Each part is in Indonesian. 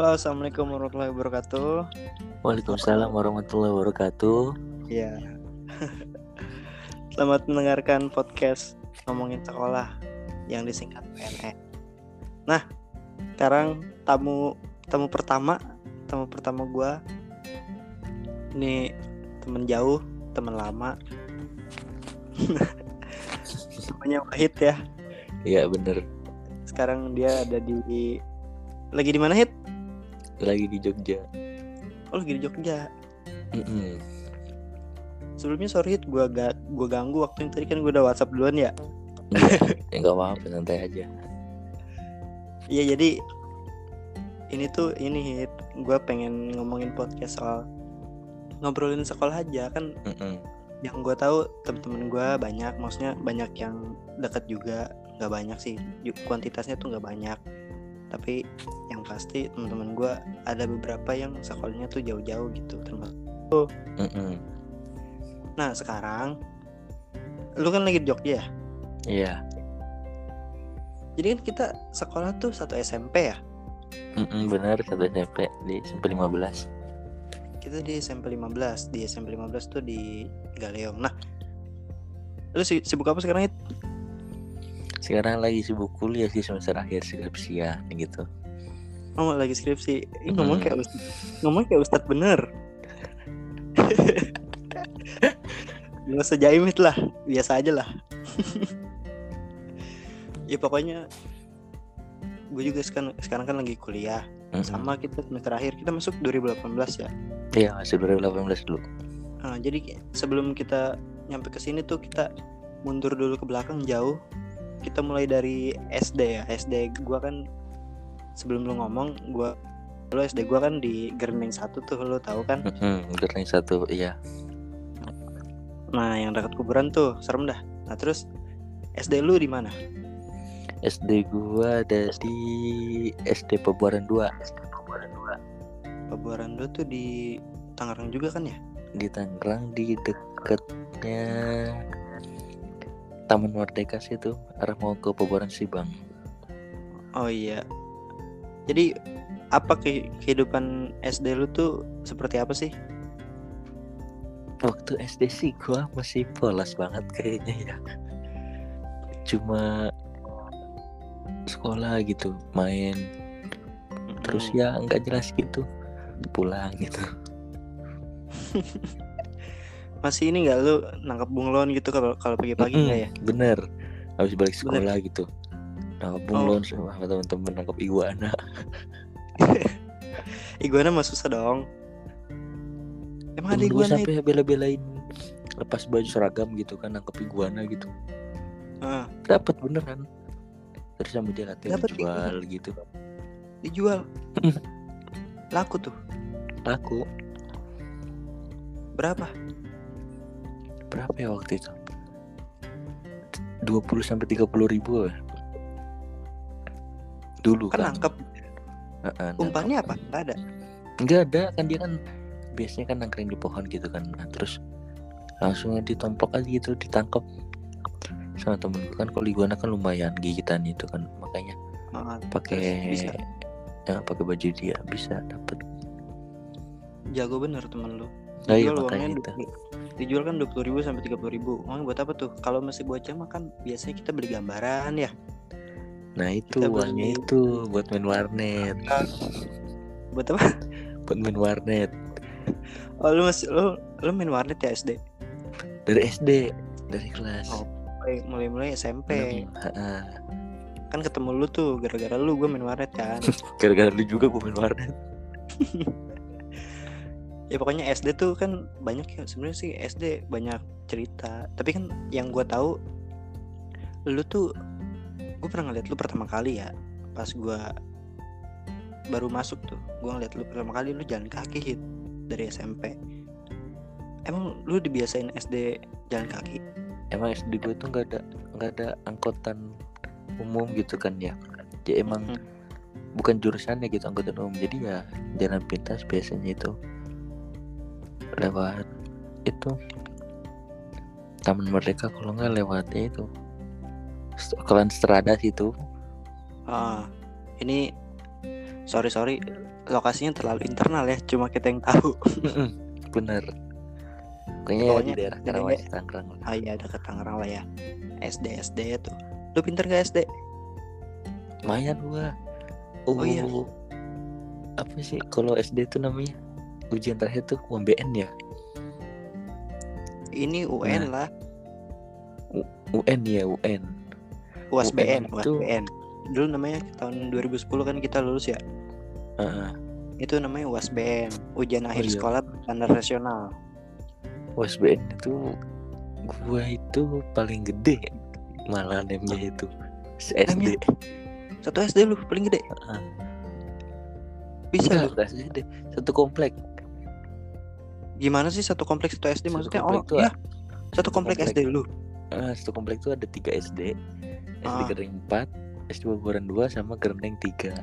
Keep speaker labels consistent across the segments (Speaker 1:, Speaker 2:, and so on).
Speaker 1: Halo, assalamualaikum warahmatullahi wabarakatuh.
Speaker 2: Waalaikumsalam warahmatullahi wabarakatuh.
Speaker 1: Ya, selamat mendengarkan podcast ngomongin sekolah yang disingkat PNE. Nah, sekarang tamu tamu pertama, tamu pertama gua ini temen jauh, temen lama. Namanya Wahid ya.
Speaker 2: Iya bener.
Speaker 1: Sekarang dia ada di lagi di mana Hit?
Speaker 2: Lagi di Jogja.
Speaker 1: Oh, lagi di Jogja.
Speaker 2: Mm-mm.
Speaker 1: Sebelumnya sorry Hit, gua ga, gua ganggu waktu itu tadi kan gua udah WhatsApp duluan ya.
Speaker 2: ya nggak apa-apa santai aja.
Speaker 1: Iya jadi ini tuh ini hit gue pengen ngomongin podcast soal ngobrolin sekolah aja kan
Speaker 2: Mm-mm.
Speaker 1: yang gue tahu temen-temen gue banyak maksudnya banyak yang dekat juga nggak banyak sih kuantitasnya tuh nggak banyak tapi yang pasti teman-teman gue ada beberapa yang sekolahnya tuh jauh-jauh gitu termasuk
Speaker 2: Mm-mm.
Speaker 1: nah sekarang lu kan lagi di Jogja ya
Speaker 2: Iya.
Speaker 1: jadi kan kita sekolah tuh satu SMP ya
Speaker 2: Mm-mm, bener satu SMP di SMP 15.
Speaker 1: kita di SMP 15 di SMP 15 tuh di Galeong nah lu si- sibuk apa sekarang Hit?
Speaker 2: Sekarang lagi sibuk kuliah sih semester akhir skripsian gitu.
Speaker 1: Oh lagi skripsi Ih, ngomong
Speaker 2: Mm.
Speaker 1: kayak ustad, ngomong kayak ustad bener Gak usah jaimit lah Biasa aja lah Ya pokoknya Gue juga sekarang, sekarang kan lagi kuliah
Speaker 2: Mm-mm.
Speaker 1: Sama kita semester akhir Kita masuk 2018 ya
Speaker 2: Iya masih 2018 dulu.
Speaker 1: Nah, Jadi sebelum kita nyampe ke sini tuh Kita mundur dulu ke belakang jauh Kita mulai dari SD ya SD gua kan Sebelum lu ngomong Gua Lu SD gua kan di Germeng 1 tuh lu tahu kan
Speaker 2: Gerning satu iya.
Speaker 1: Nah, yang dekat kuburan tuh serem dah. Nah, terus SD lu di mana?
Speaker 2: SD gua ada di SD Pebuaran 2
Speaker 1: Pabuaran lu tuh di Tangerang juga kan ya?
Speaker 2: di Tangerang di dekatnya Taman Merdeka sih tuh arah mau ke Pebuaran Sibang.
Speaker 1: Oh iya. Jadi apa ke kehidupan SD lu tuh seperti apa sih?
Speaker 2: Waktu SD sih gua masih polos banget kayaknya ya. Cuma sekolah gitu, main terus ya nggak jelas gitu pulang gitu.
Speaker 1: masih ini nggak lu nangkap bunglon gitu kalau kalau pagi-pagi nggak ya?
Speaker 2: Mm-mm, Bener. Habis balik sekolah gitu. Nangkap
Speaker 1: Oh.
Speaker 2: bunglon sama teman-teman nangkap iguana.
Speaker 1: Iguana mah susah dong. Emang ada iguana itu?
Speaker 2: sampai bela-belain lepas baju seragam gitu kan nangkep iguana gitu.
Speaker 1: Ah,
Speaker 2: Dapat beneran. Terus sama dia katanya
Speaker 1: Dapet
Speaker 2: dijual gitu.
Speaker 1: dijual. Laku tuh.
Speaker 2: Laku
Speaker 1: Berapa?
Speaker 2: Berapa ya waktu itu? 20 sampai 30 ribu ya. Dulu
Speaker 1: Kan
Speaker 2: kan.
Speaker 1: nangkep.
Speaker 2: Heeh, nangkep.
Speaker 1: Umpannya apa? Nggak ada.
Speaker 2: Enggak ada kan dia kan biasanya kan nangkring di pohon gitu kan. Nah, terus langsung ditomplok aja gitu ditangkap sama temen gue kan kalau iguana kan lumayan gigitan itu kan makanya
Speaker 1: Ah,
Speaker 2: pakai ya pakai baju dia bisa dapet
Speaker 1: Jago bener temen lu.
Speaker 2: Nah, iya, makanya itu.
Speaker 1: Dijual kan 20.000 ribu sampai 30.000 ribu. Uang buat apa tuh? Kalau masih bocah mah kan biasanya kita beli gambaran ya.
Speaker 2: nah itu
Speaker 1: Kita
Speaker 2: uangnya
Speaker 1: beli-
Speaker 2: itu buat main warnet
Speaker 1: Buat apa?
Speaker 2: buat main warnet
Speaker 1: Oh lu masih lu lu main warnet ya SD?
Speaker 2: dari SD dari kelas
Speaker 1: Oh, Mulai mulai, SMP. Kan ketemu lu tuh gara-gara lu gue main warnet kan.
Speaker 2: gara-gara lu juga gue main warnet
Speaker 1: ya pokoknya SD tuh kan banyak ya. Sebenarnya sih SD banyak cerita. Tapi kan yang gue tahu lu tuh gue pernah ngeliat lu pertama kali ya pas gue baru masuk tuh. Gue ngeliat lu pertama kali lu jalan kaki hit dari SMP emang lu dibiasain SD jalan kaki?
Speaker 2: Emang SD gue tuh nggak ada nggak ada angkutan umum gitu kan ya. Jadi emang
Speaker 1: Mhm.
Speaker 2: bukan jurusannya gitu angkutan umum. Jadi ya jalan pintas biasanya itu lewat itu Taman Merdeka kalau nggak lewatnya itu. Klan Strada situ.
Speaker 1: Ah, ini sorry sorry lokasinya terlalu internal ya cuma kita yang tahu.
Speaker 2: Bener. Kayaknya
Speaker 1: Pokoknya
Speaker 2: di daerah
Speaker 1: SD.
Speaker 2: Karawaci Tangerang
Speaker 1: ah iya dekat Tangerang lah ya. SD SD tuh. Lu pinter gak SD
Speaker 2: lumayan gua. Oh,
Speaker 1: Oh, iya.
Speaker 2: apa sih kalau SD itu namanya ujian terakhir tuh UMBN ya?
Speaker 1: Ini UN lah.
Speaker 2: UN ya UN
Speaker 1: UASBN
Speaker 2: UN itu-
Speaker 1: UASBN dulu namanya tahun 2010 kan kita lulus ya?
Speaker 2: Heeh.
Speaker 1: itu namanya UASBN ujian akhir
Speaker 2: iya.
Speaker 1: sekolah standar nasional.
Speaker 2: USBN itu gua itu paling gede malah namanya itu SD
Speaker 1: satu SD lu paling gede?
Speaker 2: Heeh.
Speaker 1: bisa
Speaker 2: Enggak,
Speaker 1: lu?
Speaker 2: Enggak SD satu komplek
Speaker 1: gimana sih satu kompleks satu SD
Speaker 2: Satu
Speaker 1: maksudnya oh iya. satu komplek
Speaker 2: komplek.
Speaker 1: SD lu
Speaker 2: Eh, satu komplek itu ada tiga SD SD
Speaker 1: Ah.
Speaker 2: Gereng 4 SD Boboran 2 sama Gerendeng 3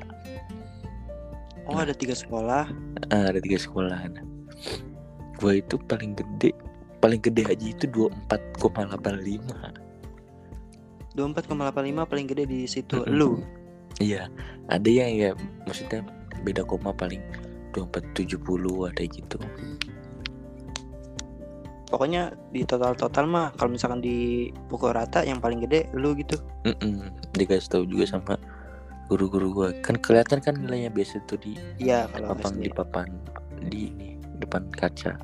Speaker 1: oh ada tiga sekolah.
Speaker 2: Ah, ada tiga sekolah. Nah, gua itu paling gede paling gede aja itu 24,85
Speaker 1: 24,85 paling gede di situ. Lu?
Speaker 2: Iya ada yang ya maksudnya beda koma paling 2470 ada gitu
Speaker 1: pokoknya di total total mah kalau misalkan di pukul rata yang paling gede lu gitu
Speaker 2: Mm-mm. dikasih tahu juga sama guru-guru gua kan kelihatan kan nilainya biasa tuh di
Speaker 1: iya kalau
Speaker 2: papan di papan di ini depan kaca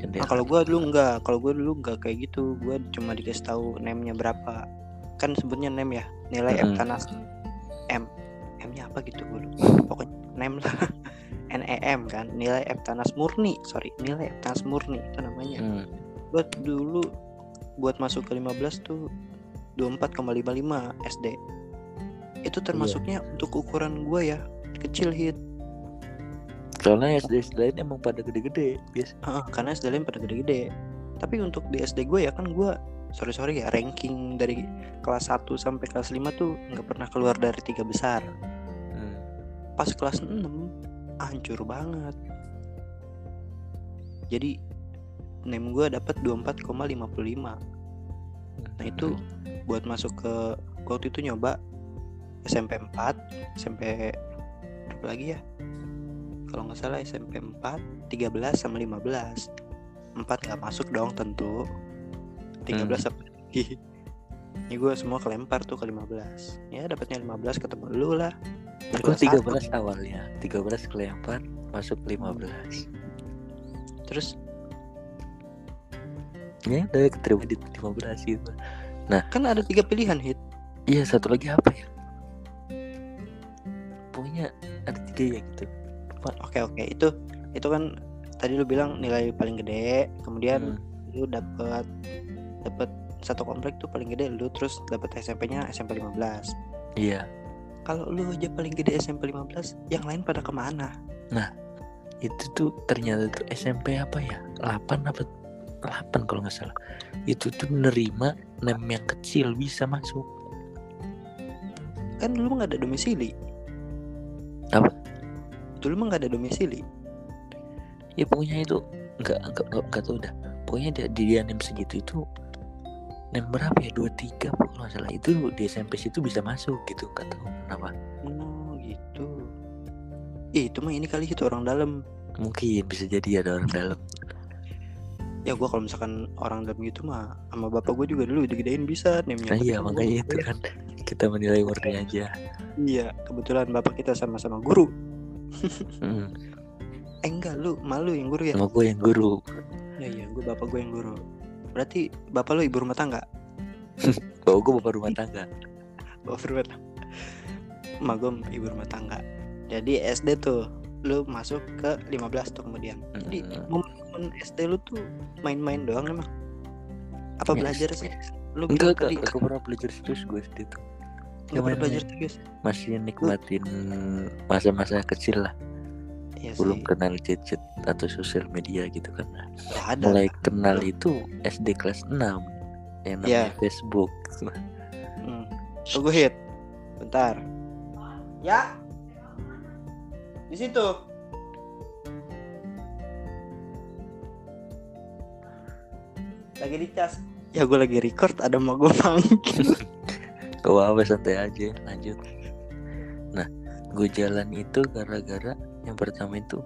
Speaker 1: Nah, kalau gua dulu enggak, kalau gua dulu enggak kayak gitu. Gua cuma dikasih tahu name-nya berapa. Kan sebutnya name ya, nilai
Speaker 2: Mm-mm.
Speaker 1: Eptanas M. M-nya apa gitu gua lupa. Pokoknya name lah. NEM kan, nilai Eptanas murni. Sorry, nilai Eptanas murni itu namanya.
Speaker 2: Hmm.
Speaker 1: Gua dulu buat masuk ke 15 tuh 24,55 SD. Itu termasuknya untuk ukuran gua ya, kecil hit.
Speaker 2: soalnya SD SD lain emang pada gede-gede biasa
Speaker 1: Heeh, karena SD lain pada gede-gede. Tapi untuk di SD gue ya kan gue sorry sorry ya ranking dari kelas 1 sampai kelas 5 tuh nggak pernah keluar dari tiga besar.
Speaker 2: Hmm.
Speaker 1: Pas kelas 6 hancur banget. Jadi name gue dapat 24,55. Nah itu buat masuk ke gua waktu itu nyoba SMP 4, SMP berapa lagi ya? Kalau nggak salah SMP 4, 13 sama 15. 4 nggak masuk dong tentu. 13
Speaker 2: Hmm.
Speaker 1: apa lagi? Ini gue semua kelempar tuh ke 15. Ya dapatnya 15 ketemu lu lah. Satu.
Speaker 2: 13 awalnya 13 kelempar masuk 15
Speaker 1: Terus
Speaker 2: Ya udah keterima di 15 gitu
Speaker 1: kan ada tiga pilihan hit.
Speaker 2: Iya satu lagi apa ya Pokoknya ada tiga ya gitu
Speaker 1: Oke oke itu itu kan tadi lu bilang nilai paling gede, kemudian
Speaker 2: Hmm.
Speaker 1: lu dapat dapat satu komplek tuh paling gede lu terus dapat SMP-nya SMP 15.
Speaker 2: Iya
Speaker 1: Kalau lu aja paling gede SMP 15, yang lain pada ke mana?
Speaker 2: itu tuh ternyata tuh SMP apa ya 8 apa 8 kalau nggak salah itu tuh menerima nem yang kecil bisa masuk
Speaker 1: Kan dulu nggak ada domisili.
Speaker 2: Apa?
Speaker 1: Dulu mah nggak ada domisili.
Speaker 2: ya pokoknya itu nggak nggak nggak tahu dah pokoknya dia, nem segitu itu nem berapa ya dua tiga kalau nggak salah itu di SMP situ bisa masuk gitu tahu kenapa
Speaker 1: Oh gitu. Ih, itu mah ini kali itu orang dalam.
Speaker 2: mungkin bisa jadi ada orang dalam
Speaker 1: Ya gua kalau misalkan orang dalam gitu mah sama bapak gue juga dulu digedein bisa
Speaker 2: nah
Speaker 1: nemnya.
Speaker 2: iya
Speaker 1: kan
Speaker 2: makanya
Speaker 1: gua-
Speaker 2: itu kan kita menilai murni aja
Speaker 1: Iya, kebetulan bapak kita sama-sama guru.
Speaker 2: Hmm,
Speaker 1: Eh enggak lu, malu yang guru ya?
Speaker 2: sama gue yang guru
Speaker 1: Ya iya, gue bapak gue yang guru. Berarti bapak lu ibu rumah tangga?
Speaker 2: bawa gue bapak rumah tangga
Speaker 1: Bapak rumah tangga. Emak gue ibu rumah tangga. Jadi SD tuh lu masuk ke 15 tuh kemudian. Jadi
Speaker 2: Mm.
Speaker 1: momen SD lu tuh main-main doang emang? Apa
Speaker 2: Ya,
Speaker 1: belajar sih? Lu
Speaker 2: enggak enggak aku pernah belajar serius gue SD tuh main-main.
Speaker 1: pernah belajar serius.
Speaker 2: masih nikmatin masa-masa kecil lah
Speaker 1: Iya
Speaker 2: belum
Speaker 1: sih.
Speaker 2: kenal gadget atau sosial media gitu kan
Speaker 1: Ya ada.
Speaker 2: mulai kenal itu SD kelas 6 yang namanya
Speaker 1: Iya.
Speaker 2: Facebook
Speaker 1: Hmm. Tunggu hit. Bentar. Ya. Di situ. Lagi dicas. Ya gue lagi record ada mau gue manggil.
Speaker 2: Gak apa santai aja lanjut nah gue jalan itu gara-gara yang pertama itu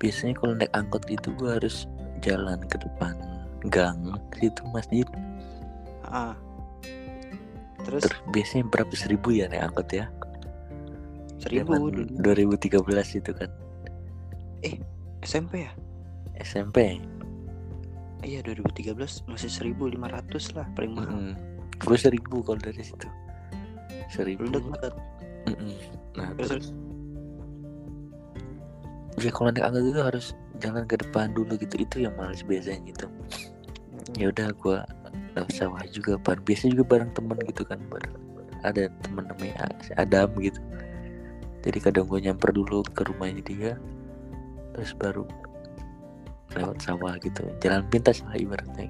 Speaker 2: biasanya kalau naik angkot itu gue harus jalan ke depan gang situ masjid
Speaker 1: ah terus?
Speaker 2: Terus biasanya berapa seribu ya naik angkot ya?
Speaker 1: Seribu
Speaker 2: Zaman
Speaker 1: dulu.
Speaker 2: 2013 itu kan.
Speaker 1: SMP ya?
Speaker 2: SMP
Speaker 1: iya 2013 masih 1500 lah paling mahal.
Speaker 2: Mm-mm. gue seribu kalau dari situ. Seribu.
Speaker 1: Deket
Speaker 2: Mm-mm. nah
Speaker 1: terus?
Speaker 2: terus ya kalau naik angkot itu harus jalan ke depan dulu gitu. Itu yang males biasanya gitu. Ya udah gue lewat sawah juga bar biasanya juga bareng temen gitu kan bareng ada temen namanya Adam gitu. Jadi kadang gue nyamper dulu ke rumahnya dia terus baru lewat sawah gitu. Jalan pintas lah ibaratnya.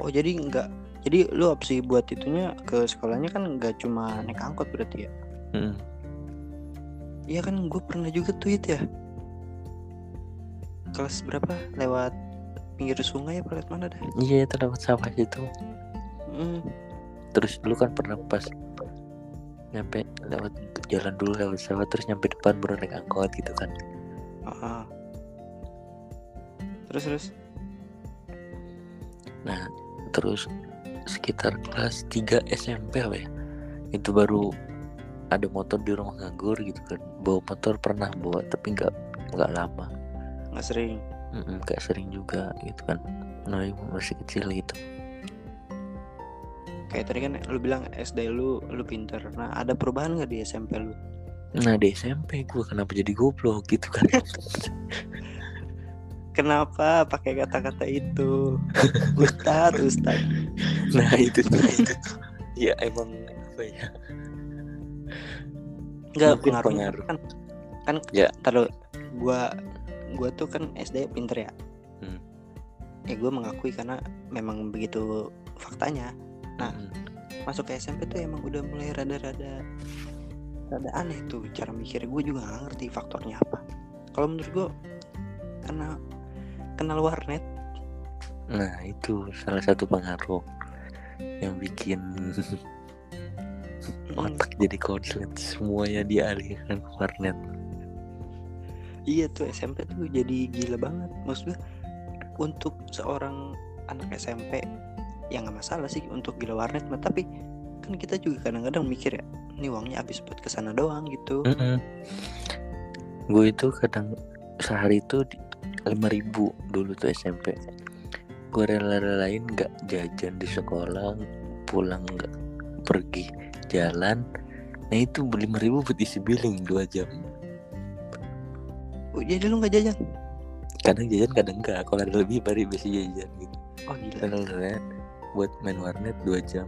Speaker 1: Oh jadi enggak jadi lu opsi buat itunya ke sekolahnya kan enggak cuma naik angkot berarti ya?
Speaker 2: Mm.
Speaker 1: Iya kan gue pernah juga tweet ya. Kelas berapa? Lewat pinggir sungai apa lewat mana dah
Speaker 2: iya itu lewat sawah situ.
Speaker 1: Hmm,
Speaker 2: terus dulu kan pernah pas nyampe lewat jalan dulu lewat sawah terus nyampe depan baru naik angkot gitu kan.
Speaker 1: Ah. terus terus?
Speaker 2: Nah, terus sekitar kelas 3 SMP apa ya? Itu baru ada motor di rumah nganggur gitu kan. Bawa motor pernah bawa tapi nggak nggak lama.
Speaker 1: nggak sering
Speaker 2: Nggak sering juga gitu kan. Nah, masih kecil gitu.
Speaker 1: kayak tadi kan lu bilang SD lu lu pinter nah ada perubahan nggak di SMP lu
Speaker 2: Nah, di SMP gue kenapa jadi goblok gitu kan.
Speaker 1: kenapa pakai kata-kata itu Ustad Ustad
Speaker 2: nah, itu itu. Ya emang apa ya?
Speaker 1: Nggak
Speaker 2: Mungkin
Speaker 1: pengaruh
Speaker 2: pengaruh.
Speaker 1: kan kan
Speaker 2: Ya.
Speaker 1: taruh gua gua tuh kan SD pinter ya
Speaker 2: Hmm.
Speaker 1: ya gue mengakui karena memang begitu faktanya Nah.
Speaker 2: Mm-mm.
Speaker 1: masuk ke SMP tuh emang udah mulai rada-rada rada aneh tuh cara mikir gue juga nggak ngerti faktornya apa kalau menurut gue karena kenal warnet
Speaker 2: Nah, itu salah satu pengaruh yang bikin otak jadi konslet semuanya dialihkan ke warnet
Speaker 1: iya tuh SMP tuh jadi gila banget. Maksud gue untuk seorang anak SMP ya nggak masalah sih untuk gila warnet mah. Tapi kan kita juga kadang-kadang mikir ya ini uangnya habis buat ke sana doang gitu.
Speaker 2: Gue itu kadang sehari itu lima ribu dulu tuh SMP gue rela-relain nggak jajan di sekolah pulang nggak pergi jalan nah itu lima ribu buat isi billing dua jam.
Speaker 1: Oh, jadi lu nggak jajan?
Speaker 2: Kadang jajan kadang enggak kalau ada lebih baru biasa jajan gitu.
Speaker 1: Oh gila.
Speaker 2: Rela buat main warnet dua jam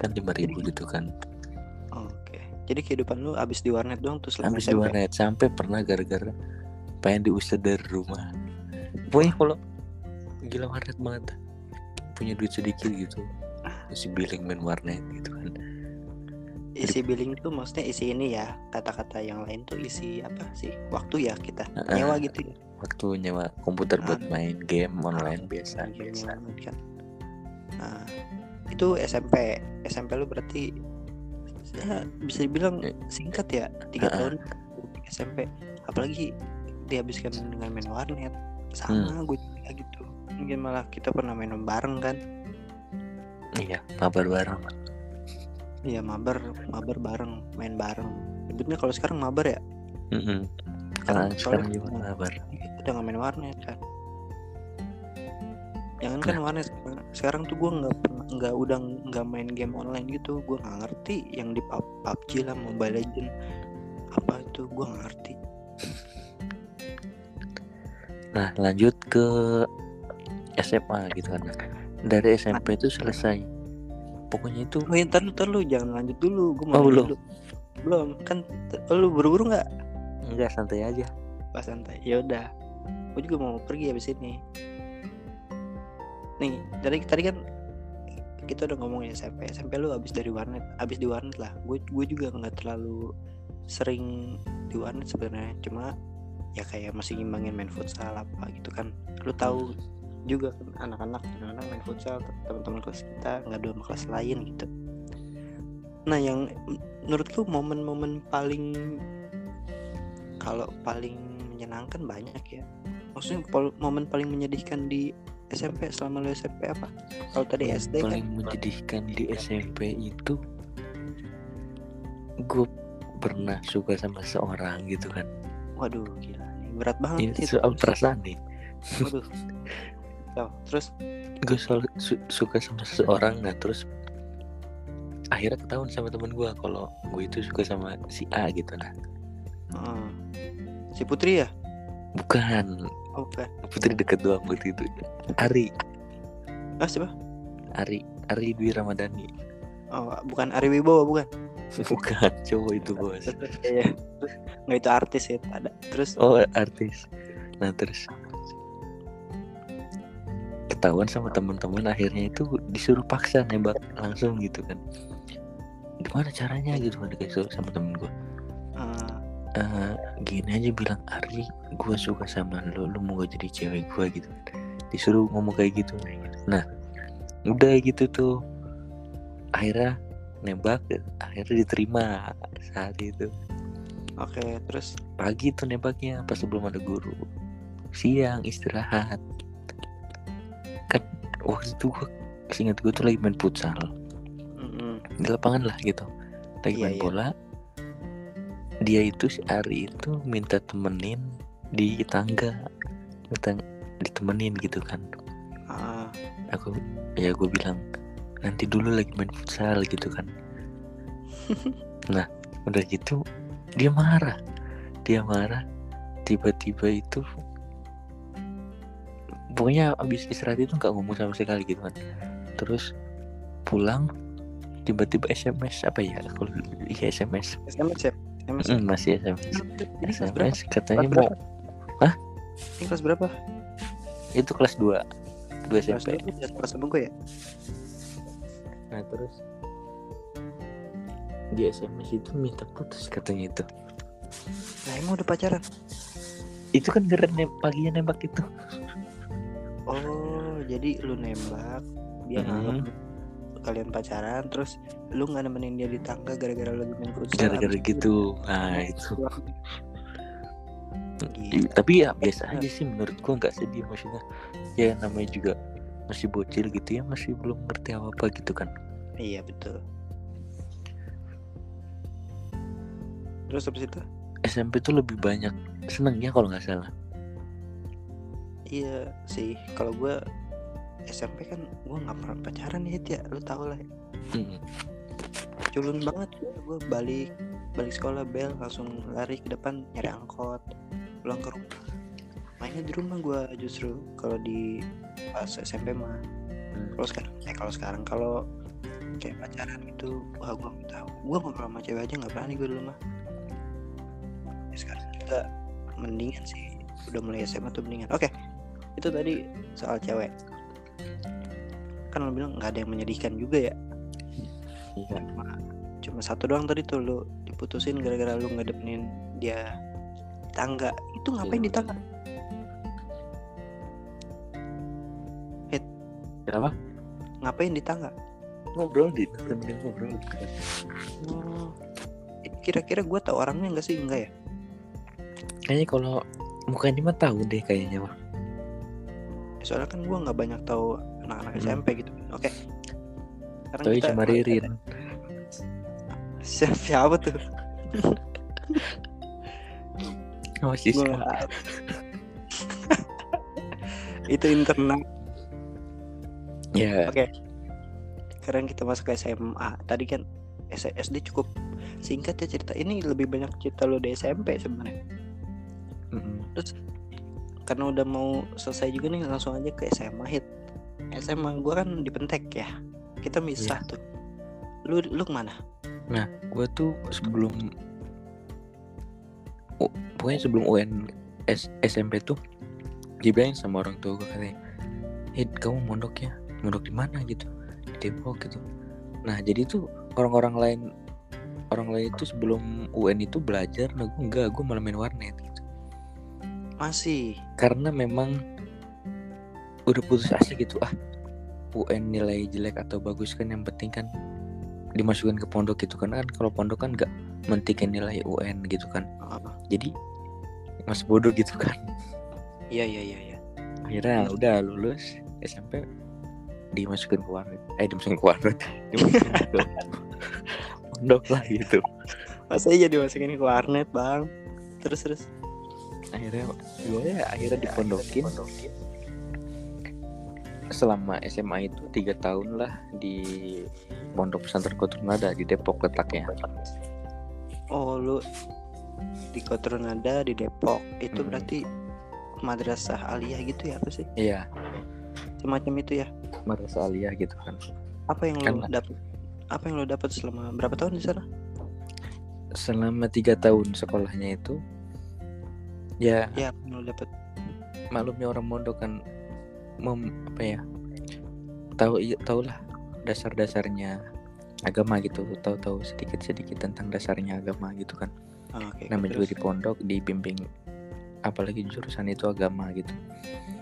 Speaker 2: kan lima ribu gitu kan.
Speaker 1: Oke. Jadi kehidupan lu habis di warnet doang terus
Speaker 2: habis di
Speaker 1: SMP
Speaker 2: warnet sampai pernah gara-gara pengen diusir dari rumah. Pokoknya kalau gila warnet banget. Punya duit sedikit gitu isi billing main warnet gitu kan
Speaker 1: isi billing itu maksudnya isi ini ya kata-kata yang lain tuh isi apa sih waktu ya kita nyewa gitu ya
Speaker 2: waktu nyewa komputer buat
Speaker 1: Ah.
Speaker 2: main game online biasa
Speaker 1: Game
Speaker 2: biasa
Speaker 1: online kan. Nah, itu SMP. SMP lu berarti ya, bisa dibilang
Speaker 2: Eh.
Speaker 1: singkat ya, tiga
Speaker 2: Ah.
Speaker 1: tahun SMP. Apalagi dihabiskan dengan main warnet. Sama
Speaker 2: Hmm.
Speaker 1: gue juga gitu. Mungkin malah kita pernah main bareng kan.
Speaker 2: Iya mabar bareng
Speaker 1: Iya mabar, mabar bareng, main bareng. Sebutnya kalau sekarang mabar ya.
Speaker 2: Mm-mm.
Speaker 1: Sekarang
Speaker 2: sekarang sekarang juga mabar
Speaker 1: udah nggak main warnet kan. Jangan kan warnet sekarang, sekarang tuh gue nggak nggak udah nggak main game online gitu. Gue nggak ngerti yang di Pub- PUBG lah, Mobile Legend apa itu gue nggak ngerti.
Speaker 2: nah lanjut ke SMA gitu kan dari SMP itu selesai pokoknya itu
Speaker 1: Oh ya, ntar lu, ntar lu jangan lanjut dulu. Gue mau
Speaker 2: Oh, belum.
Speaker 1: dulu. Belum kan? lu buru-buru nggak?
Speaker 2: enggak santai aja
Speaker 1: Pas santai. Ya udah. Gue juga mau pergi habis ini. Nih, dari tadi kan kita udah ngomongin SMP. SMP lu habis dari warnet, habis di warnet lah. Gue gue juga nggak terlalu sering di warnet sebenarnya. Cuma ya kayak masih ngimbangin main futsal apa gitu kan. Lu tahu juga kan anak-anak kadang-kadang main futsal teman-teman kelas kita nggak ada sama kelas lain gitu. nah yang menurut lu momen-momen paling kalau paling menyenangkan banyak ya? Maksudnya pol- momen paling menyedihkan di SMP selama lu SMP apa? Kalau tadi SD kan?
Speaker 2: paling menyedihkan di SMP itu gue pernah suka sama seorang gitu kan.
Speaker 1: Waduh gila berat banget
Speaker 2: ini soal perasaan nih.
Speaker 1: Waduh Terus?
Speaker 2: Gue selalu su- suka sama seseorang nah terus akhirnya ketahuan sama temen gue kalau gue itu suka sama si A gitu nah.
Speaker 1: Eh, si Putri ya?
Speaker 2: Bukan.
Speaker 1: Oh bukan.
Speaker 2: Putri deket doang waktu itu. Ari.
Speaker 1: Ah siapa?
Speaker 2: Ari Ari Dwi Ramadhani.
Speaker 1: Oh bukan Ari Wibowo bukan?
Speaker 2: Bukan cowok itu bos.
Speaker 1: Iya. nggak itu artis ya ada. Terus?
Speaker 2: Oh artis. Nah terus ketahuan sama teman-teman akhirnya itu disuruh paksa nembak langsung gitu kan. Gimana caranya gitu kan dikasih tahu sama temen gue
Speaker 1: eh,
Speaker 2: Eh, gini aja bilang Ari gue suka sama lo lo mau gak jadi cewek gue gitu disuruh ngomong kayak gitu. Nah udah gitu tuh. Akhirnya nembak akhirnya diterima saat itu.
Speaker 1: Oke terus?
Speaker 2: Pagi tuh nembaknya pas sebelum ada guru. Siang istirahat kan waktu itu gue ingat gue tuh lagi main futsal.
Speaker 1: Mm-mm.
Speaker 2: di lapangan lah gitu. Lagi
Speaker 1: Iya,
Speaker 2: main
Speaker 1: iya.
Speaker 2: bola. Dia itu si Ari itu minta temenin di tangga. Minta ditemenin gitu kan.
Speaker 1: Ah,
Speaker 2: aku ya gue bilang nanti dulu lagi main futsal gitu kan. Nah udah gitu dia marah. Dia marah. Tiba-tiba itu pokoknya abis istirahat itu nggak ngomong sama sekali gitu kan terus pulang tiba-tiba SMS apa ya kalau iya SMS
Speaker 1: SMS ya SMS ya?
Speaker 2: Mm, masih SMS
Speaker 1: Ini?
Speaker 2: SMS katanya mau
Speaker 1: berapa? Ini kelas berapa?
Speaker 2: itu kelas 2 2
Speaker 1: Kelas
Speaker 2: SMP?
Speaker 1: Kelas kelas ya?
Speaker 2: nah terus di SMS itu minta putus katanya itu
Speaker 1: Nah emang udah pacaran?
Speaker 2: itu kan gara nem- paginya nembak itu
Speaker 1: Oh jadi lu nembak Dia
Speaker 2: Mhm.
Speaker 1: nganggap kalian pacaran Terus lu gak nemenin dia di tangga gara-gara lagi main futsal
Speaker 2: gara-gara gitu. nah itu.
Speaker 1: Gila.
Speaker 2: tapi ya biasa aja sih menurut gua nggak sedih maksudnya. Ya namanya juga masih bocil gitu ya masih belum ngerti apa apa gitu kan.
Speaker 1: Iya betul. Terus habis itu?
Speaker 2: SMP tuh lebih banyak senengnya kalau nggak salah
Speaker 1: Iya sih Kalau gue SMP kan gue gak pernah pacaran ya ya Lu tau lah
Speaker 2: Mm.
Speaker 1: culun banget. Gue balik balik sekolah bel. Langsung lari ke depan nyari angkot pulang ke rumah. Mainnya di rumah gue justru kalau di pas SMP mah.
Speaker 2: Hmm.
Speaker 1: kalau sekarang eh kalau sekarang kalau kayak pacaran gitu wah gue nggak tahu. Gue ngobrol sama cewek aja nggak berani gue dulu mah Ya, sekarang kita mendingan sih. Udah mulai SMA tuh mendingan. Oke itu tadi soal cewek kan lo bilang nggak ada yang menyedihkan juga ya
Speaker 2: Iya.
Speaker 1: cuma cuma satu doang tadi tuh lu diputusin gara-gara lu ngedepenin dia di tangga itu ngapain
Speaker 2: Iya.
Speaker 1: di tangga
Speaker 2: Kenapa?
Speaker 1: ngapain di tangga
Speaker 2: Ngobrol di temenin ngobrol.
Speaker 1: oh, kira-kira gue tau orangnya enggak sih enggak ya
Speaker 2: Kayaknya kalau mukanya mah tahu deh kayaknya mah.
Speaker 1: Soalnya kan gue nggak banyak tahu anak-anak
Speaker 2: Hmm.
Speaker 1: SMP gitu oke sekarang
Speaker 2: Tapi
Speaker 1: kita
Speaker 2: cuma Ririn.
Speaker 1: siapa, siapa tuh
Speaker 2: Oh.
Speaker 1: Gua itu internal
Speaker 2: Ya,
Speaker 1: Oke. Sekarang kita masuk ke SMA. Tadi kan SD cukup singkat ya cerita. Ini lebih banyak cerita lo di SMP sebenarnya.
Speaker 2: mm,
Speaker 1: Karena udah mau selesai juga nih langsung aja ke SMA hit. SMA gua kan di Pentek ya. Kita misah tuh. Lu lu ke mana?
Speaker 2: gue tuh sebelum Oh, pokoknya sebelum UN S- SMP tuh dibilangin sama orang tua gue katanya Hid kamu mondok ya mondok di mana gitu di Depok gitu nah jadi tuh orang-orang lain orang lain itu sebelum UN itu belajar nah gue enggak gue malah main warnet gitu
Speaker 1: Masih.
Speaker 2: karena memang udah putus asa gitu ah. UN nilai jelek atau bagus kan yang penting kan
Speaker 3: dimasukin ke pondok gitu kan. Kan kalau pondok kan nggak mentikin nilai UN gitu kan.
Speaker 1: Apa
Speaker 3: jadi masih bodoh gitu kan.
Speaker 1: Iya iya iya iya.
Speaker 3: Akhirnya udah lulus SMP dimasukin ke warnet. Eh dimasukin ke warnet. Dimasukin ke pondok lah gitu.
Speaker 1: Masa iya dimasukin ke warnet bang? Terus terus
Speaker 3: akhirnya ya akhirnya dipondokin. selama SMA itu tiga tahun lah di pondok pesantren Kotrunada di Depok letaknya.
Speaker 1: Oh lu di Kotronada di Depok. Itu
Speaker 3: Mm-mm.
Speaker 1: berarti madrasah aliyah gitu ya apa sih?
Speaker 3: Iya.
Speaker 1: Semacam itu ya?
Speaker 3: Madrasah aliyah gitu kan.
Speaker 1: Apa yang lu
Speaker 3: Kan-
Speaker 1: dapat apa yang lu dapat selama berapa tahun di sana?
Speaker 3: Selama tiga tahun sekolahnya itu ya.
Speaker 1: Ya dapat.
Speaker 3: Maklumnya orang mondok kan mem, apa ya tahu iya tahu lah dasar-dasarnya agama gitu tahu-tahu sedikit-sedikit tentang dasarnya agama gitu kan.
Speaker 1: Ah, oke
Speaker 3: namanya juga di pondok dibimbing apalagi jurusan itu agama gitu.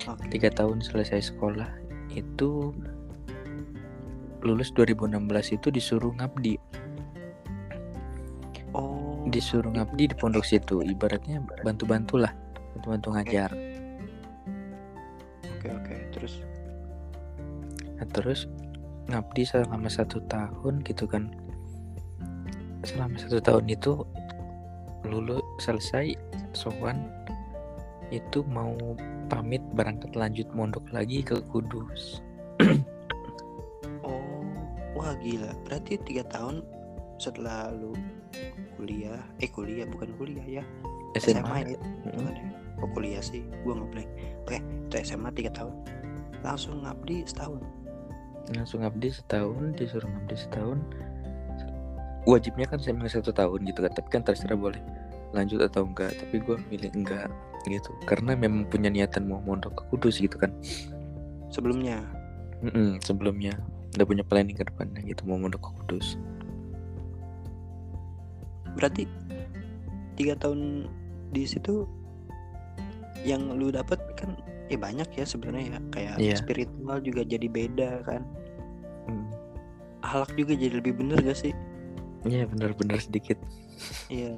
Speaker 1: Oke.
Speaker 3: tiga tahun selesai sekolah itu lulus 2016 itu disuruh ngabdi.
Speaker 1: oh
Speaker 3: disuruh ngabdi di pondok situ. Ibaratnya bantu-bantu lah bantu-bantu ngajar.
Speaker 1: Oke oke. Terus?
Speaker 3: Nah, terus ngabdi selama satu tahun gitu kan. Selama satu tahun itu lulus selesai sowan itu mau pamit berangkat lanjut mondok lagi ke Kudus.
Speaker 1: Oh wah gila. Berarti tiga tahun setelah lu kuliah eh kuliah bukan kuliah ya. SMA,
Speaker 3: SMA,
Speaker 1: ya.
Speaker 3: Mm-mm.
Speaker 1: bukan ya. Oh, kuliah sih gua ngeblank oke itu SMA tiga tahun. Langsung ngabdi setahun.
Speaker 3: Langsung ngabdi setahun disuruh ngabdi setahun. Wajibnya kan saya satu tahun gitu kan tapi kan terserah boleh lanjut atau enggak. Tapi gue milih enggak gitu. Karena memang punya niatan mau mondok ke Kudus gitu kan.
Speaker 1: Sebelumnya?
Speaker 3: Mm-mm, sebelumnya. Udah punya planning ke depannya gitu mau mondok ke Kudus
Speaker 1: berarti tiga tahun di situ yang lu dapat kan eh banyak ya sebenarnya ya. Kayak
Speaker 3: Iya.
Speaker 1: spiritual juga jadi beda kan.
Speaker 3: Mm.
Speaker 1: akhlak juga jadi lebih bener gak sih?
Speaker 3: Iya benar-benar sedikit.
Speaker 1: Iya.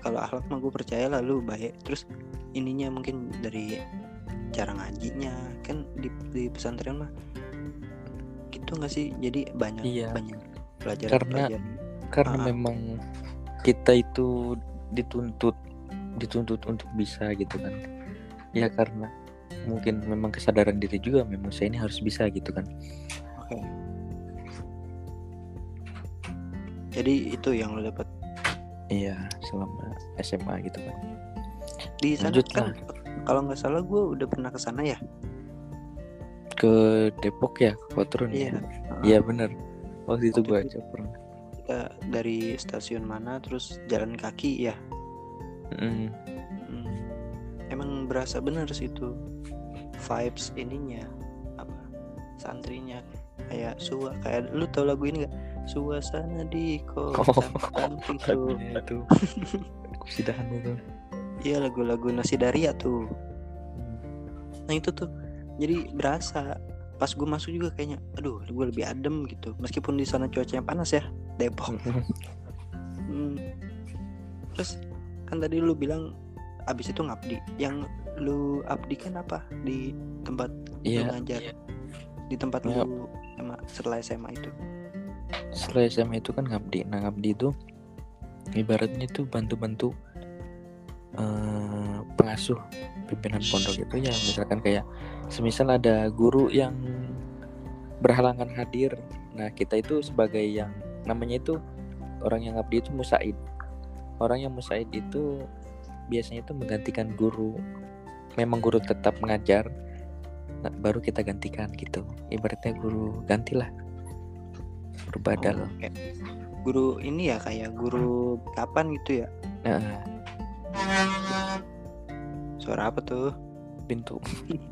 Speaker 1: Kalau akhlak mah gue percaya lah lu baik. Terus ininya mungkin dari cara ngajinya. Kan di, di pesantren mah gitu nggak sih? Jadi banyak
Speaker 3: Iya.
Speaker 1: banyak pelajaran
Speaker 3: Karena-
Speaker 1: pelajaran
Speaker 3: karena
Speaker 1: Ah.
Speaker 3: memang kita itu dituntut dituntut untuk bisa gitu kan. Ya karena mungkin memang kesadaran diri juga memang saya ini harus bisa gitu kan.
Speaker 1: Oke. Jadi itu yang lu dapat
Speaker 3: iya selama SMA gitu kan.
Speaker 1: Di sana
Speaker 3: Lanjut
Speaker 1: kan kalau nggak salah gue udah pernah ke sana ya?
Speaker 3: Ke Depok ya ke Kotrun ya?
Speaker 1: Heeh.
Speaker 3: iya bener. Waktu itu
Speaker 1: itu.
Speaker 3: aja pernah
Speaker 1: Kita dari stasiun mana terus jalan kaki ya?
Speaker 3: Mm,
Speaker 1: Hmm. emang berasa bener sih itu vibes ininya apa santrinya. Kayak sua kayak lu tau lagu ini gak suasana di kota
Speaker 3: Oh, itu kusidahan itu.
Speaker 1: Iya lagu-lagu nasi daria tuh. Nah itu tuh. Jadi berasa. Pas gue masuk juga kayaknya aduh gue lebih adem gitu. Meskipun di sana cuacanya panas ya Depok Hmm. Terus kan tadi lu bilang abis itu ngabdi. Yang lu abdi kan apa di tempat lu
Speaker 3: Iya,
Speaker 1: ngajar? Di tempat
Speaker 3: Iya.
Speaker 1: lu SMA, setelah SMA itu.
Speaker 3: setelah SMA itu kan ngabdi nah ngabdi itu ibaratnya tuh bantu-bantu eh, pengasuh pimpinan pondok itu ya misalkan kayak semisal ada guru yang berhalangan hadir nah kita itu sebagai yang namanya itu orang yang ngabdi itu musaid. Orang yang musaid itu biasanya itu menggantikan guru. Memang guru tetap mengajar nah, baru kita gantikan gitu. Ibaratnya guru gantilah. Guru badal.
Speaker 1: Oh, kayak guru ini ya kayak guru kapan gitu ya?
Speaker 3: Nah,
Speaker 1: Suara apa tuh?
Speaker 3: pintu.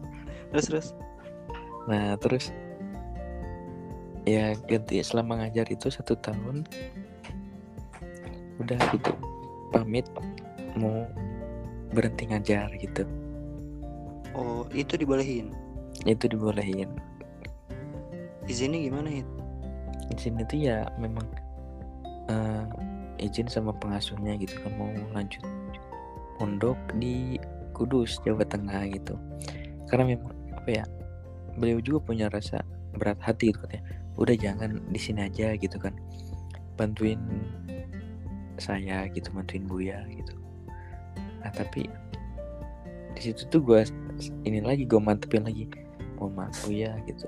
Speaker 1: Terus terus.
Speaker 3: nah terus ya ganti selama ngajar itu satu tahun. Udah gitu pamit mau berhenti ngajar gitu.
Speaker 1: Oh, itu dibolehin.
Speaker 3: itu dibolehin.
Speaker 1: Di sini gimana
Speaker 3: di sini tuh ya memang eh, izin sama pengasuhnya gitu kan mau lanjut pondok di Kudus Jawa Tengah gitu. Karena memang apa ya beliau juga punya rasa berat hati gitu katanya udah jangan di sini aja gitu kan. Bantuin saya gitu bantuin Buya gitu. Nah tapi di situ tuh gue ini lagi gue mantepin lagi mohon maaf Buya gitu.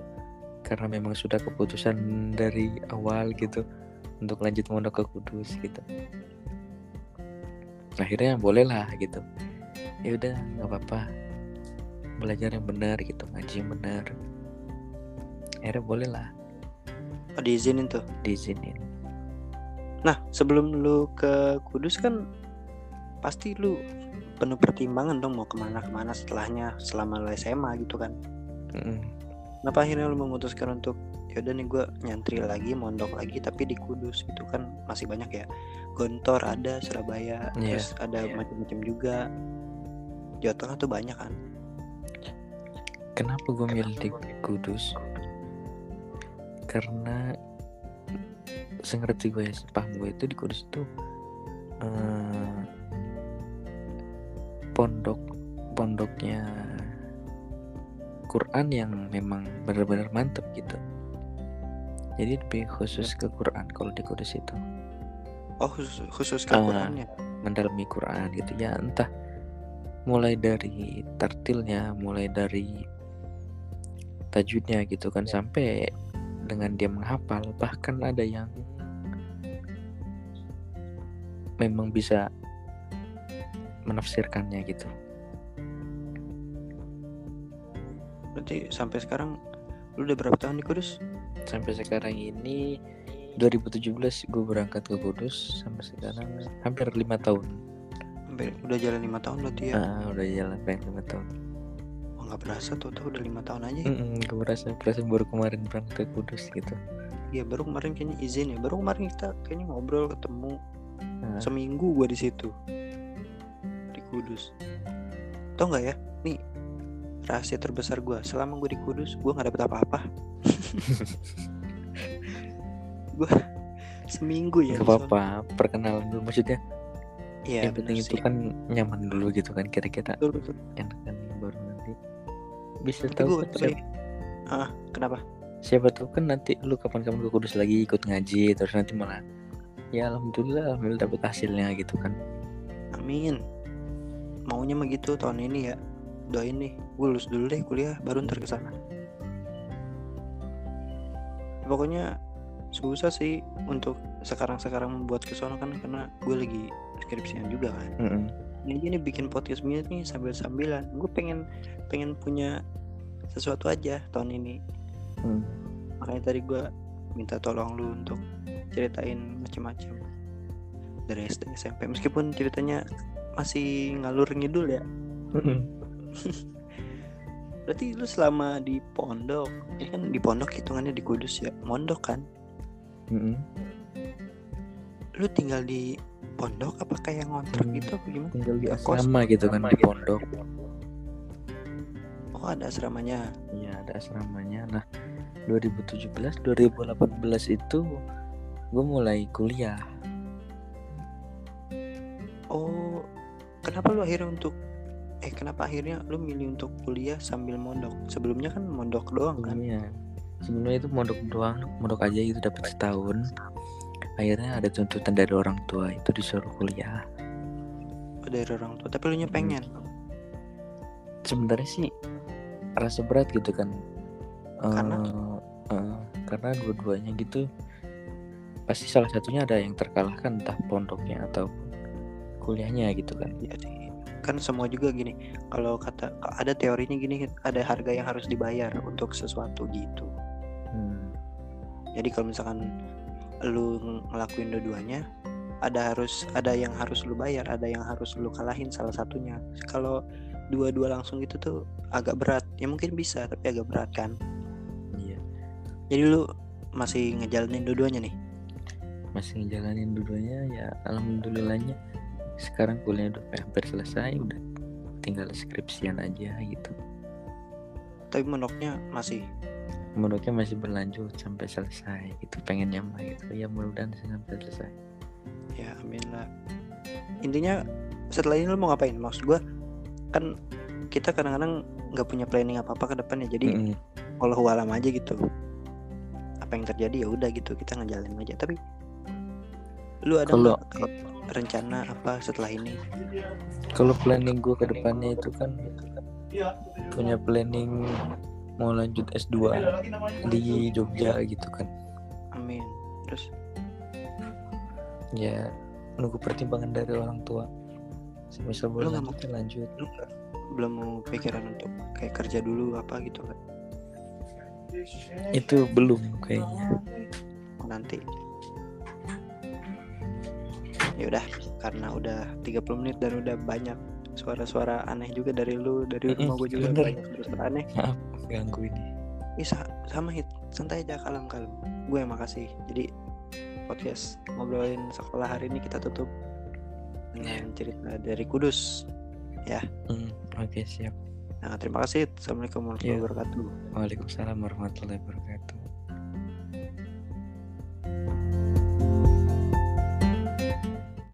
Speaker 3: Karena memang sudah keputusan dari awal gitu untuk lanjut mondok ke Kudus gitu. Akhirnya boleh lah gitu. Ya udah nggak apa-apa. Belajar yang benar gitu ngaji yang benar. Akhirnya boleh lah
Speaker 1: oh, diizinin tuh?
Speaker 3: Diizinin.
Speaker 1: Nah sebelum lu ke Kudus kan pasti lu penuh pertimbangan dong mau ke mana ke mana setelahnya selama lu SMA gitu kan.
Speaker 3: Mm-mm.
Speaker 1: kenapa akhirnya lu memutuskan untuk ya udah nih gue nyantri lagi mondok lagi tapi di Kudus? Itu kan masih banyak ya. Gontor ada Surabaya
Speaker 3: Iya.
Speaker 1: terus ada macam-macam juga. Jawa Tengah tuh banyak kan?
Speaker 3: Kenapa gue milih di Kudus karena sengerti gue ya paham gue itu di Kudus itu eh, pondok pondoknya Quran yang memang benar-benar mantep gitu. Jadi lebih khusus ke Quran kalau di Kudus itu.
Speaker 1: Oh khusus, khusus ke
Speaker 3: Ah.
Speaker 1: Qurannya
Speaker 3: mendalami Quran gitu. Ya entah. Mulai dari tartilnya mulai dari tajwidnya gitu kan sampai dengan dia menghafal bahkan ada yang memang bisa menafsirkannya gitu.
Speaker 1: Berarti sampai sekarang lu udah berapa tahun di Kudus?
Speaker 3: Sampai sekarang ini 2017 gue berangkat ke Kudus sampai sekarang hampir lima tahun.
Speaker 1: Hampir- udah jalan lima tahun berarti ya?
Speaker 3: Ah, udah jalan pengen lima tahun
Speaker 1: nggak berasa tuh tuh udah lima tahun aja ya.
Speaker 3: Mm-mm, gue merasa perasaan baru kemarin berangkat ke Kudus gitu.
Speaker 1: Iya baru kemarin kayaknya izin ya. Baru kemarin kita kayaknya ngobrol ketemu.
Speaker 3: Nah,
Speaker 1: seminggu gua di situ. Di Kudus. Tau nggak ya? Nih rahasia terbesar gua. Selama gue di Kudus gua nggak dapet apa-apa. Gua seminggu ya
Speaker 3: Gak apa-apa, perkenalan dulu maksudnya.
Speaker 1: Iya
Speaker 3: yang penting itu
Speaker 1: sih.
Speaker 3: kan nyaman dulu gitu kan kira-kira. Enak kan bisa
Speaker 1: Tapi
Speaker 3: tahu kan siapa,
Speaker 1: ah kenapa?
Speaker 3: Siapa tahu kan nanti lu kapan-kapan ke Kudus lagi ikut ngaji terus nanti malah ya alhamdulillah alhamdulillah dapet hasilnya gitu kan.
Speaker 1: Amin. Maunya mah gitu tahun ini ya. Doain nih gue lulus dulu deh kuliah baru ntar ke sana. Pokoknya susah sih untuk sekarang-sekarang membuat ke sono kan karena gue lagi skripsian juga kan.
Speaker 3: Mm-mm.
Speaker 1: ini aja nih bikin podcast gini nih sambil-sambilan. Gue pengen pengen punya sesuatu aja tahun ini
Speaker 3: Hmm.
Speaker 1: makanya tadi gue minta tolong lu untuk ceritain macam-macam dari SD SMP meskipun ceritanya masih ngalur ngidul ya
Speaker 3: Mm-mm.
Speaker 1: berarti lu selama di pondok ini kan di pondok hitungannya di Kudus ya mondok kan
Speaker 3: Mm-mm.
Speaker 1: lu tinggal di pondok apa kayak ngontrak
Speaker 3: Hmm.
Speaker 1: gitu apa gimana
Speaker 3: tinggal di asrama gitu kan di pondok
Speaker 1: oh ada asramanya.
Speaker 3: Iya ada asramanya. Nah 2017 2018 itu gue mulai kuliah.
Speaker 1: Oh kenapa lu akhirnya untuk eh kenapa akhirnya lu milih untuk kuliah sambil mondok? Sebelumnya kan mondok doang kan?
Speaker 3: Iya. Sebelumnya itu mondok doang, mondok aja itu dapat setahun. Akhirnya ada tuntutan dari orang tua itu disuruh kuliah.
Speaker 1: Oh, dari orang tua tapi lu nya pengen
Speaker 3: Sebenarnya sih rasa berat gitu kan.
Speaker 1: Karena?
Speaker 3: Eh, eh, karena dua-duanya gitu pasti salah satunya ada yang terkalahkan entah pondoknya atau kuliahnya gitu kan.
Speaker 1: Iya. Kan semua juga gini. Kalau kata ada teorinya gini, ada harga yang harus dibayar untuk sesuatu gitu.
Speaker 3: Hmm.
Speaker 1: Jadi kalau misalkan lu ngelakuin dua-duanya, ada harus ada yang harus lu bayar, ada yang harus lu kalahin salah satunya. Kalau dua-dua langsung gitu tuh agak berat. Ya mungkin bisa, tapi agak berat kan.
Speaker 3: Iya.
Speaker 1: Jadi lu masih ngejalanin dua-duanya nih.
Speaker 3: Masih ngejalanin dua-duanya ya alhamdulillahnya sekarang kuliah udah hampir selesai udah tinggal skripsian aja gitu.
Speaker 1: Tapi mondoknya masih
Speaker 3: menurutnya masih berlanjut sampai selesai gitu pengennya mah gitu ya mudah-mudahan sampai selesai
Speaker 1: ya amin lah intinya setelah ini lu mau ngapain maksud gua kan kita kadang-kadang nggak punya planning apa apa ke depannya jadi
Speaker 3: Mm-mm.
Speaker 1: kalau alam aja gitu. Apa yang terjadi ya udah gitu kita ngejalanin aja. Tapi lu ada
Speaker 3: Kalau-
Speaker 1: rencana apa setelah ini?
Speaker 3: Kalau planning gue ke depannya itu kan punya planning mau lanjut S2 di Jogja gitu kan.
Speaker 1: Amin. Terus?
Speaker 3: Ya nunggu pertimbangan dari orang tua semisal
Speaker 1: Lu
Speaker 3: boleh
Speaker 1: nggak
Speaker 3: lanjut ya lanjut.
Speaker 1: lu nggak- belum mau pikiran untuk kayak kerja dulu apa gitu kan
Speaker 3: itu belum kayaknya.
Speaker 1: Nanti. Ya udah karena udah 30 menit dan udah banyak suara-suara aneh juga dari lu dari
Speaker 3: Mm-mm,
Speaker 1: rumah gue juga
Speaker 3: bener.
Speaker 1: banyak suara aneh.
Speaker 3: Maaf ganggu ini.
Speaker 1: Bisa sama hit. Santai aja kalem kalem. Gue yang makasih. Jadi podcast ngobrolin sekolah hari ini kita tutup dengan cerita dari Kudus.
Speaker 3: Hmm, oke siap.
Speaker 1: Nah terima kasih. Assalamualaikum warahmatullahi
Speaker 3: Iya.
Speaker 1: wabarakatuh.
Speaker 3: Waalaikumsalam warahmatullahi wabarakatuh